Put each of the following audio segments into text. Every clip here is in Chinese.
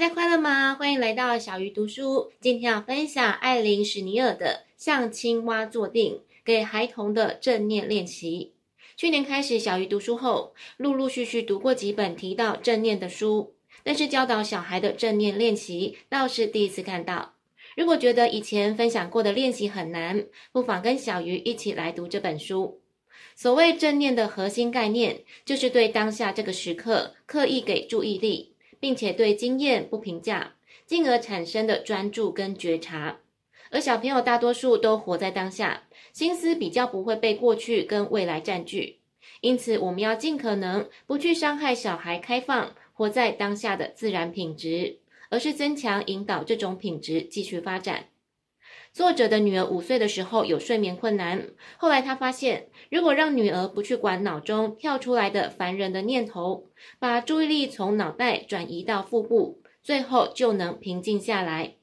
大家快乐吗？欢迎来到小鱼读书。今天要分享艾琳·史尼尔的《像青蛙坐定：给孩童的正念练习》。去年开始小鱼读书后，陆陆续续读过几本提到正念的书，但是教导小孩的正念练习倒是第一次看到。如果觉得以前分享过的练习很难，不妨跟小鱼一起来读这本书。所谓正念的核心概念，就是对当下这个时刻刻意给注意力。并且对经验不评价，进而产生的专注跟觉察。而小朋友大多数都活在当下，心思比较不会被过去跟未来占据。因此，我们要尽可能不去伤害小孩开放活在当下的自然品质，而是增强引导这种品质继续发展。作者的女儿五岁的时候有睡眠困难，后来他发现，如果让女儿不去管脑中跳出来的烦人的念头，把注意力从脑袋转移到腹部，最后就能平静下来。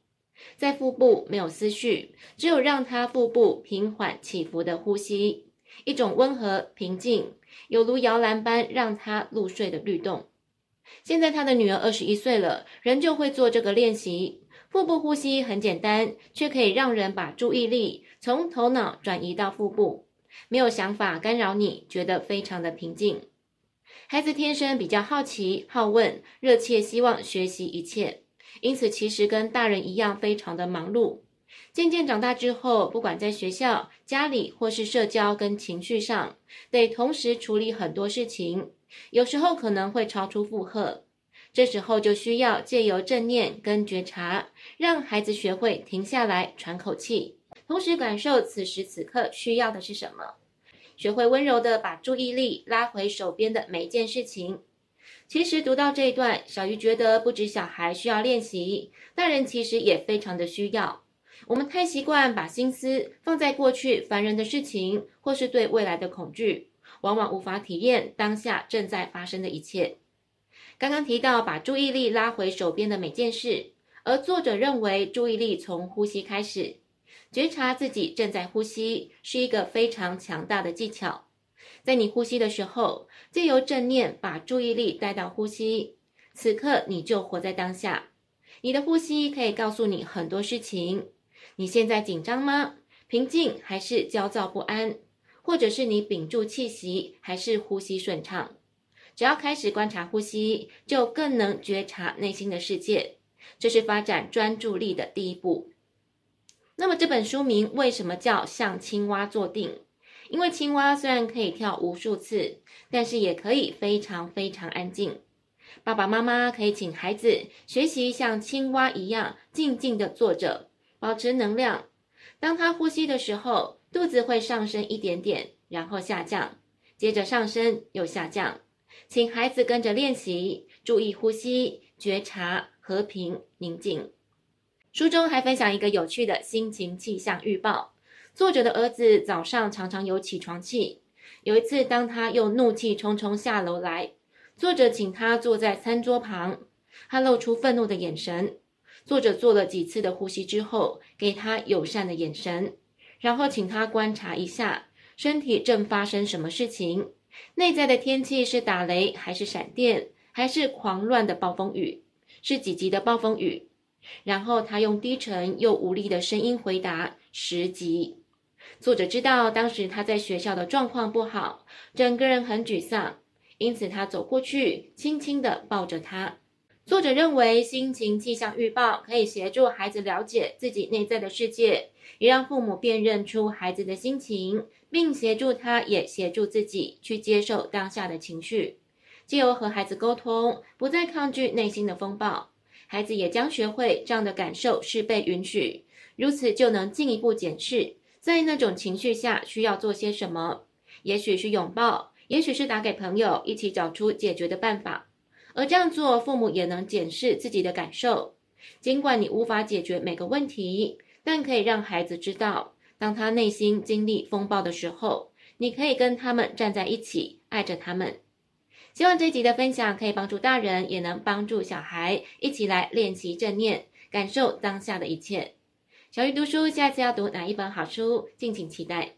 在腹部没有思绪，只有让她腹部平缓起伏的呼吸，一种温和平静，犹如摇篮般让她入睡的律动。现在他的女儿二十一岁了，仍旧会做这个练习。腹部呼吸很简单，却可以让人把注意力从头脑转移到腹部，没有想法干扰你，觉得非常的平静。孩子天生比较好奇、好问、热切希望学习一切，因此其实跟大人一样非常的忙碌。渐渐长大之后，不管在学校、家里或是社交跟情绪上，得同时处理很多事情，有时候可能会超出负荷。这时候就需要借由正念跟觉察，让孩子学会停下来喘口气，同时感受此时此刻需要的是什么，学会温柔地把注意力拉回手边的每一件事情。其实读到这一段，小鱼觉得不止小孩需要练习，大人其实也非常的需要。我们太习惯把心思放在过去烦人的事情，或是对未来的恐惧，往往无法体验当下正在发生的一切。刚刚提到把注意力拉回手边的每件事，而作者认为注意力从呼吸开始，觉察自己正在呼吸是一个非常强大的技巧。在你呼吸的时候，借由正念把注意力带到呼吸，此刻你就活在当下。你的呼吸可以告诉你很多事情：你现在紧张吗？平静还是焦躁不安？或者是你屏住气息还是呼吸顺畅？只要开始观察呼吸，就更能觉察内心的世界。这是发展专注力的第一步。那么这本书名为什么叫像青蛙坐定？因为青蛙虽然可以跳无数次，但是也可以非常非常安静。爸爸妈妈可以请孩子学习像青蛙一样静静地坐着，保持能量。当他呼吸的时候，肚子会上升一点点，然后下降，接着上升又下降。请孩子跟着练习，注意呼吸，觉察和平宁静。书中还分享一个有趣的心情气象预报。作者的儿子早上常常有起床气。有一次，当他又怒气冲冲下楼来，作者请他坐在餐桌旁，他露出愤怒的眼神。作者做了几次的呼吸之后，给他友善的眼神，然后请他观察一下身体正发生什么事情。内在的天气是打雷还是闪电，还是狂乱的暴风雨？是几级的暴风雨？然后他用低沉又无力的声音回答：十级。作者知道当时他在学校的状况不好，整个人很沮丧，因此他走过去，轻轻地抱着他。作者认为心情气象预报可以协助孩子了解自己内在的世界，也让父母辨认出孩子的心情。并协助他，也协助自己去接受当下的情绪，借由和孩子沟通，不再抗拒内心的风暴，孩子也将学会这样的感受是被允许，如此就能进一步检视，在那种情绪下需要做些什么，也许是拥抱，也许是打给朋友，一起找出解决的办法。而这样做，父母也能检视自己的感受，尽管你无法解决每个问题，但可以让孩子知道。当他内心经历风暴的时候，你可以跟他们站在一起，爱着他们。希望这集的分享可以帮助大人，也能帮助小孩，一起来练习正念，感受当下的一切。小鱼读书，下次要读哪一本好书，敬请期待。